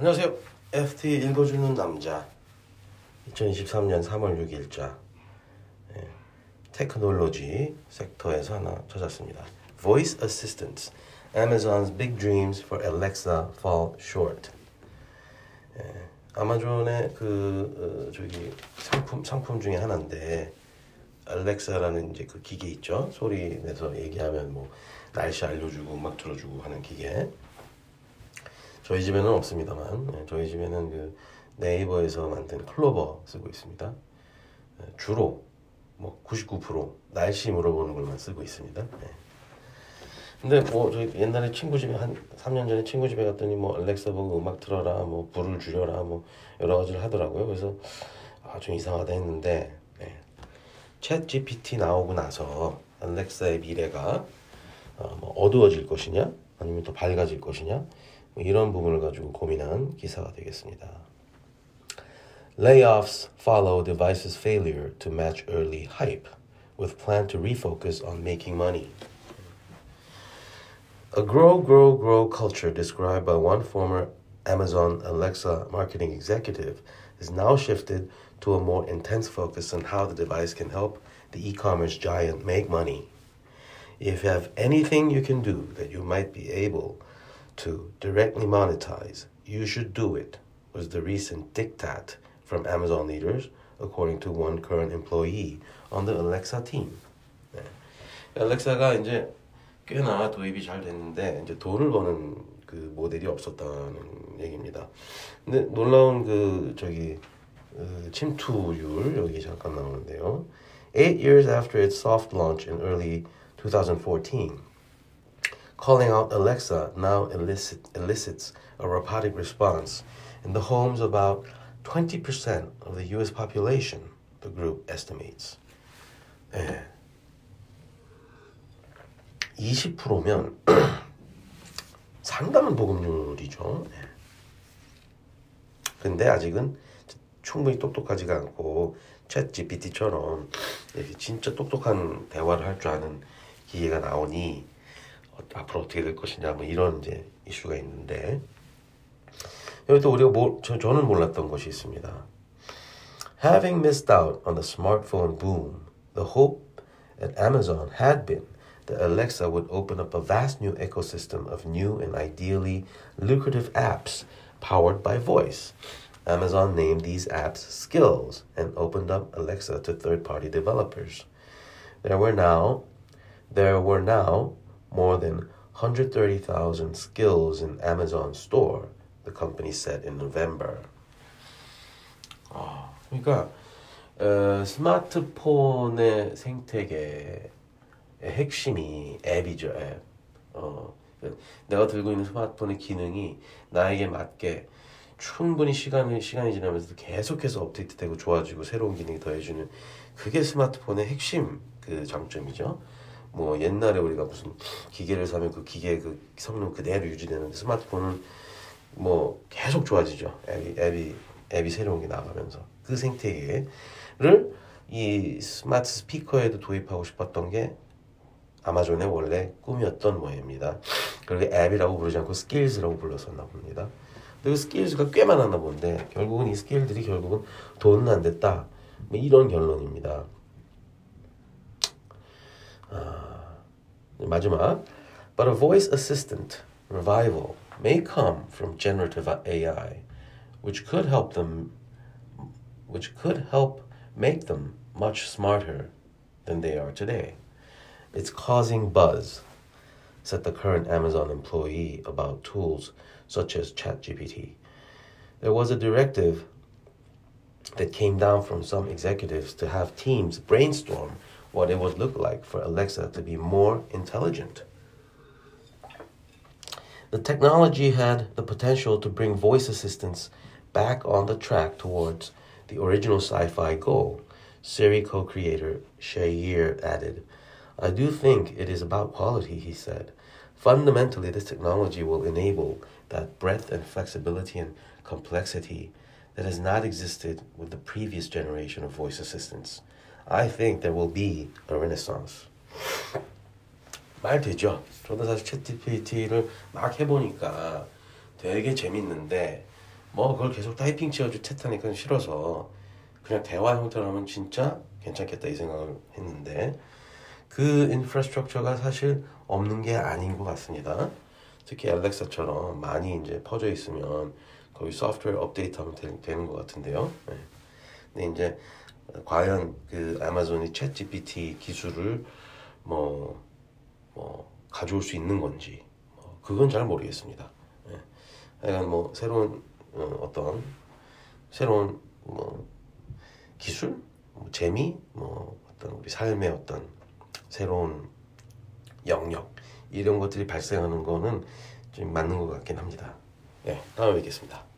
안녕하세요. FT 읽어주는 남자. 2023년 3월 6일자. 예, 테크놀로지 섹터에서 하나 찾았습니다. Voice Assistants. Amazon's big dreams for Alexa fall short. 예, 아마존의 그 어, 저기 상품 상품 중에 하나인데 알렉사라는 이제 그 기계 있죠. 소리 내서 얘기하면 뭐 날씨 알려주고 음악 틀어주고 하는 기계. 저희 집에는 없습니다만 네, 저희 집에는 그 네이버에서 만든 클로버 쓰고 있습니다. 네, 주로 뭐 99% 날씨 물어보는 걸만 쓰고 있습니다. 네. 근데 뭐 저희 옛날에 친구 집에 한 3년 전에 친구 집에 갔더니 뭐 알렉사 보고 음악 틀어라 뭐 불을 줄여라 뭐 여러 가지를 하더라고요. 그래서 아 좀 이상하다 했는데 네. 챗 GPT 나오고 나서 알렉사의 미래가 어, 뭐 어두워질 것이냐 아니면 더 밝아질 것이냐 뭐 이런 부분을 가지고 고민한 기사가 되겠습니다. Layoffs follow device's failure to match early hype, with plan to refocus on making money. A grow, grow, grow culture described by one former Amazon Alexa marketing executive is now shifted to a more intense focus on how the device can help the e commerce giant make money. If you have anything you can do that you might be able to directly monetize, you should do it, was the recent diktat from Amazon leaders, according to one current employee on the Alexa team. 네. 알렉사가 이제 꽤나 도입이 잘 됐는데 이제 돈을 버는 그 모델이 없었다는 얘기입니다. 근데 놀라운 그 저기 그 침투율 여기 잠깐 나오는데요. Eight years after its soft launch in early 2014, Calling out Alexa now elicit, elicits a robotic response in the homes about 20% of the US population, the group estimates. 네. 20%면 상당한 보급률이죠. 네. 근데 아직은 충분히 똑똑하지가 않고 챗 GPT처럼 이렇게 진짜 똑똑한 대화를 할 줄 아는 기계가 나오니 앞으로 어떻게 될 것이냐 뭐 이런 이제 이슈가 있는데 여기 또 우리가 뭐, 저, 저는 몰랐던 것이 있습니다. Having missed out on the smartphone boom, the hope at Amazon had been that Alexa would open up a vast new ecosystem of new and ideally lucrative apps powered by voice. Amazon named these apps Skills and opened up Alexa to third-party developers. There were now there were now more than 130,000 skills in Amazon store, the company said in November. 아, 그러니까 어, 스마트폰의 생태계의 핵심이 앱이죠, 앱. 어, 내가 들고 있는 스마트폰의 기능이 나에게 맞게 충분히 시간이 시간이 지나면서 계속해서 업데이트되고 좋아지고 새로운 기능이 더해주는 그게 스마트폰의 핵심 그 장점이죠. 뭐 옛날에 우리가 무슨 기계를 사면 그 기계 그 성능 그대로 유지되는데 스마트폰은 뭐 계속 좋아지죠. 앱이 앱이 앱이 새로운 게 나가면서 그 생태계를 이 스마트 스피커에도 도입하고 싶었던 게 아마존의 원래 꿈이었던 모양입니다. 그리고 앱이라고 부르지 않고 Skills라고 불렀었나 봅니다. 근데 그 Skills가 꽤 많았나 본데 결국은 이 스킬들이 결국은 돈은 안 됐다. 뭐 이런 결론입니다. Majma, but a voice assistant revival may come from generative AI, which could help them, which could help make them much smarter than they are today. It's causing buzz, said the current Amazon employee about tools such as ChatGPT. There was a directive that came down from some executives to have teams brainstorm what it would look like for Alexa to be more intelligent. The technology had the potential to bring voice assistants back on the track towards the original sci fi goal, Siri co creator Shayer added. I do think it is about quality, he said. Fundamentally, this technology will enable that breadth and flexibility and complexity that has not existed with the previous generation of voice assistants. I think there will be a renaissance. 말 되죠? 저도 사실 챗GPT를 막 해보니까 되게 재밌는데 뭐 그걸 계속 타이핑 치어주 채타니까 싫어서 그냥 대화 형태로 하면 진짜 괜찮겠다 이 생각을 했는데 그 인프라스트럭처가 사실 없는 게 아닌 것 같습니다. 특히 알렉사처럼 많이 이제 퍼져 있으면 거의 소프트웨어 업데이트하면 되, 는것 같은데요. 네. 근데 이제 과연 그 아마존이 챗 GPT 기술을 뭐, 뭐 가져올 수 있는 건지 뭐 그건 잘 모르겠습니다. 네. 하여간 뭐 새로운 어, 떤 새로운 뭐 기술, 뭐 재미, 뭐 어떤 우리 삶의 어떤 새로운 영역 이런 것들이 발생하는 거는 좀 맞는 것 같긴 합니다. 네, 다음에 뵙겠습니다.